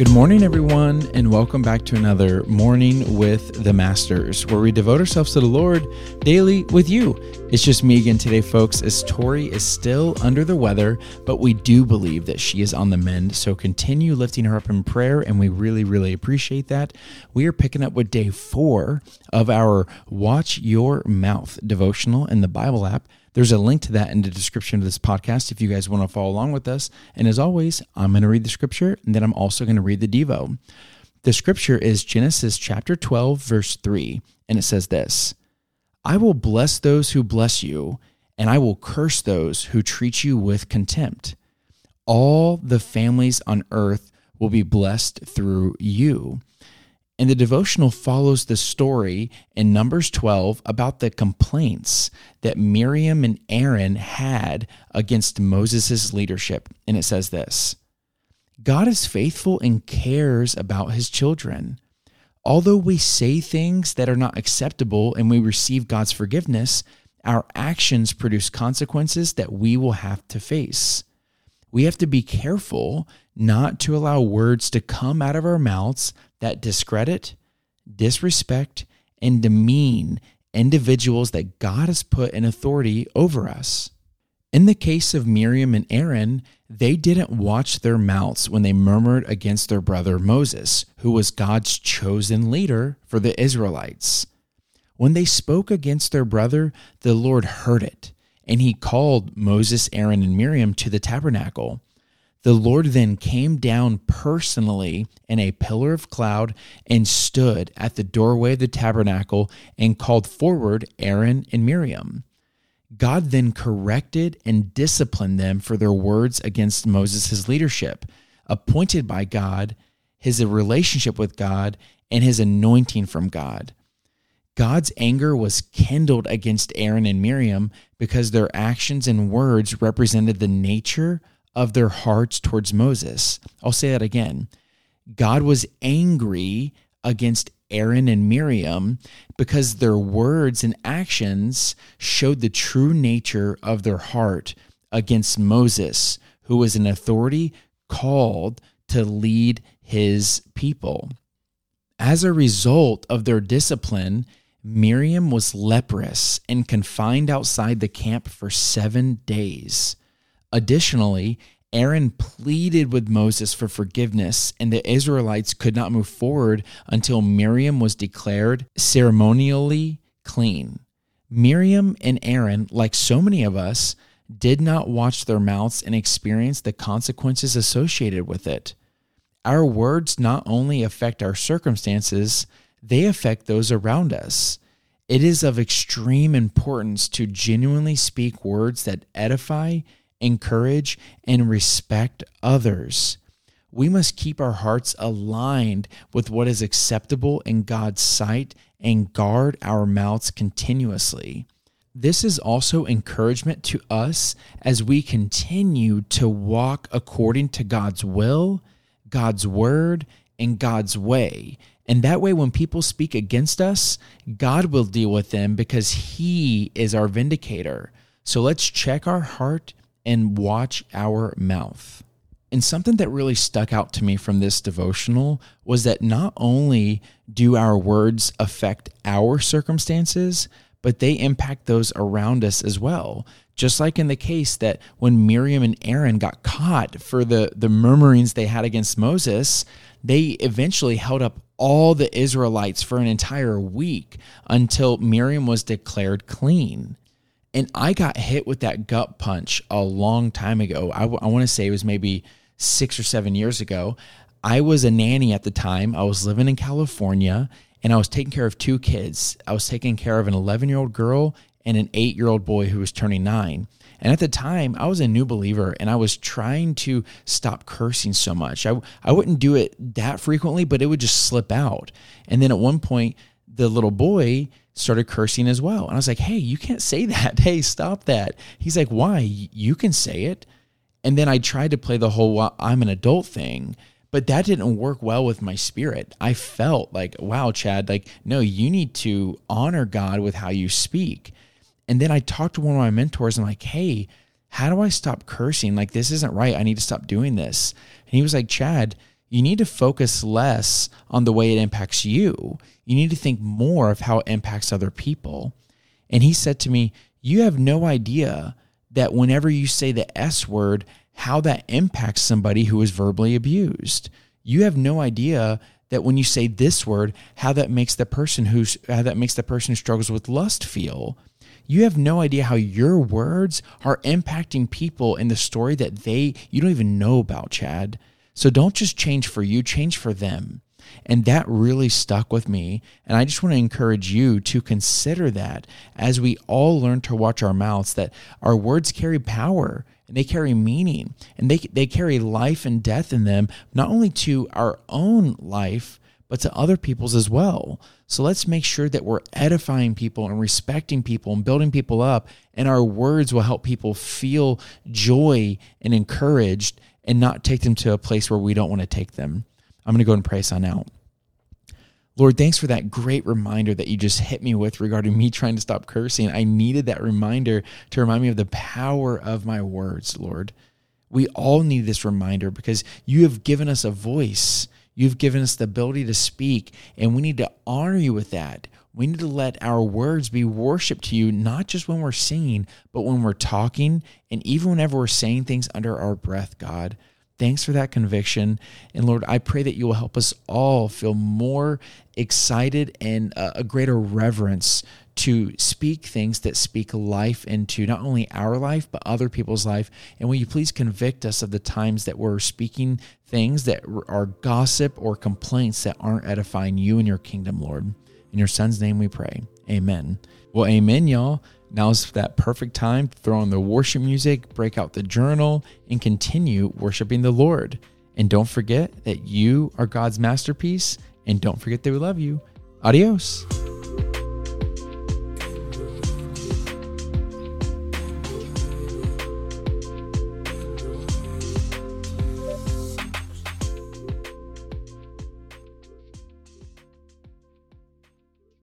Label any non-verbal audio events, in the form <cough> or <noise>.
Good morning, everyone, and welcome back to another Morning with the Masters, where we devote ourselves to the Lord daily with you. It's just me again today, folks, as Tori is still under the weather, but we do believe that she is on the mend. So continue lifting her up in prayer, and we really, really appreciate that. We are picking up with day four of our Watch Your Mouth devotional in the Bible app. There's a link to that in the description of this podcast if you guys want to follow along with us. And as always, I'm going to read the scripture and then I'm also going to read the Devo. The scripture is Genesis chapter 12, verse 3, and it says this I will bless those who bless you, and I will curse those who treat you with contempt. All the families on earth will be blessed through you. And the devotional follows the story in Numbers 12 about the complaints that Miriam and Aaron had against Moses' leadership. And it says this God is faithful and cares about his children. Although we say things that are not acceptable and we receive God's forgiveness, our actions produce consequences that we will have to face. We have to be careful not to allow words to come out of our mouths that discredit, disrespect, and demean individuals that God has put in authority over us. In the case of Miriam and Aaron, they didn't watch their mouths when they murmured against their brother Moses, who was God's chosen leader for the Israelites. When they spoke against their brother, the Lord heard it, and he called Moses, Aaron, and Miriam to the tabernacle. The Lord then came down personally in a pillar of cloud and stood at the doorway of the tabernacle and called forward Aaron and Miriam. God then corrected and disciplined them for their words against Moses' leadership, appointed by God, his relationship with God, and his anointing from God. God's anger was kindled against Aaron and Miriam because their actions and words represented the nature of their hearts towards Moses. I'll say that again. God was angry against Aaron and Miriam because their words and actions showed the true nature of their heart against Moses, who was an authority called to lead his people. As a result of their discipline, Miriam was leprous and confined outside the camp for seven days. Additionally, Aaron pleaded with Moses for forgiveness, and the Israelites could not move forward until Miriam was declared ceremonially clean. Miriam and Aaron, like so many of us, did not watch their mouths and experience the consequences associated with it. Our words not only affect our circumstances, they affect those around us. It is of extreme importance to genuinely speak words that edify encourage, and respect others. We must keep our hearts aligned with what is acceptable in God's sight and guard our mouths continuously. This is also encouragement to us as we continue to walk according to God's will, God's word, and God's way. And that way, when people speak against us, God will deal with them because He is our vindicator. So let's check our heart and watch our mouth. And something that really stuck out to me from this devotional was that not only do our words affect our circumstances, but they impact those around us as well. Just like in the case that when Miriam and Aaron got caught for the, the murmurings they had against Moses, they eventually held up all the Israelites for an entire week until Miriam was declared clean. And I got hit with that gut punch a long time ago. I, w- I want to say it was maybe six or seven years ago. I was a nanny at the time. I was living in California and I was taking care of two kids. I was taking care of an 11 year old girl and an eight year old boy who was turning nine. And at the time, I was a new believer and I was trying to stop cursing so much. I, I wouldn't do it that frequently, but it would just slip out. And then at one point, the little boy started cursing as well. And I was like, hey, you can't say <laughs> that. Hey, stop that. He's like, why? You can say it. And then I tried to play the whole I'm an adult thing, but that didn't work well with my spirit. I felt like, wow, Chad, like, no, you need to honor God with how you speak. And then I talked to one of my mentors and like, hey, how do I stop cursing? Like, this isn't right. I need to stop doing this. And he was like, Chad, You need to focus less on the way it impacts you. You need to think more of how it impacts other people. And he said to me, You have no idea that whenever you say the S word, how that impacts somebody who is verbally abused. You have no idea that when you say this word, how that makes the person who's how that makes the person who struggles with lust feel. You have no idea how your words are impacting people in the story that they you don't even know about, Chad. So don't just change for you, change for them. And that really stuck with me. And I just want to encourage you to consider that as we all learn to watch our mouths, that our words carry power and they carry meaning and they, they carry life and death in them, not only to our own life, but to other people's as well. So let's make sure that we're edifying people and respecting people and building people up, and our words will help people feel joy and encouraged and not take them to a place where we don't want to take them. I'm going to go and pray sign out. Lord, thanks for that great reminder that you just hit me with regarding me <laughs> trying to stop cursing. I needed that reminder to remind me of the power of my words, Lord. We all need this reminder because you have given us a voice. You've given us the ability to speak, and we need to honor you with that. We need to let our words be worship to you, not just when we're singing, but when we're talking and even whenever we're saying things under our breath, God. Thanks for that conviction. And Lord, I pray that you will help us all feel more excited and uh, a greater reverence to speak things that speak life into not only our life, but other people's life. And will you please convict us of the times that we're speaking things that are gossip or complaints that aren't edifying you and your kingdom, Lord? In your son's name we pray. Amen. Well, amen, y'all. Now's that perfect time to throw on the worship music, break out the journal, and continue worshiping the Lord. And don't forget that you are God's masterpiece. And don't forget that we love you. Adios.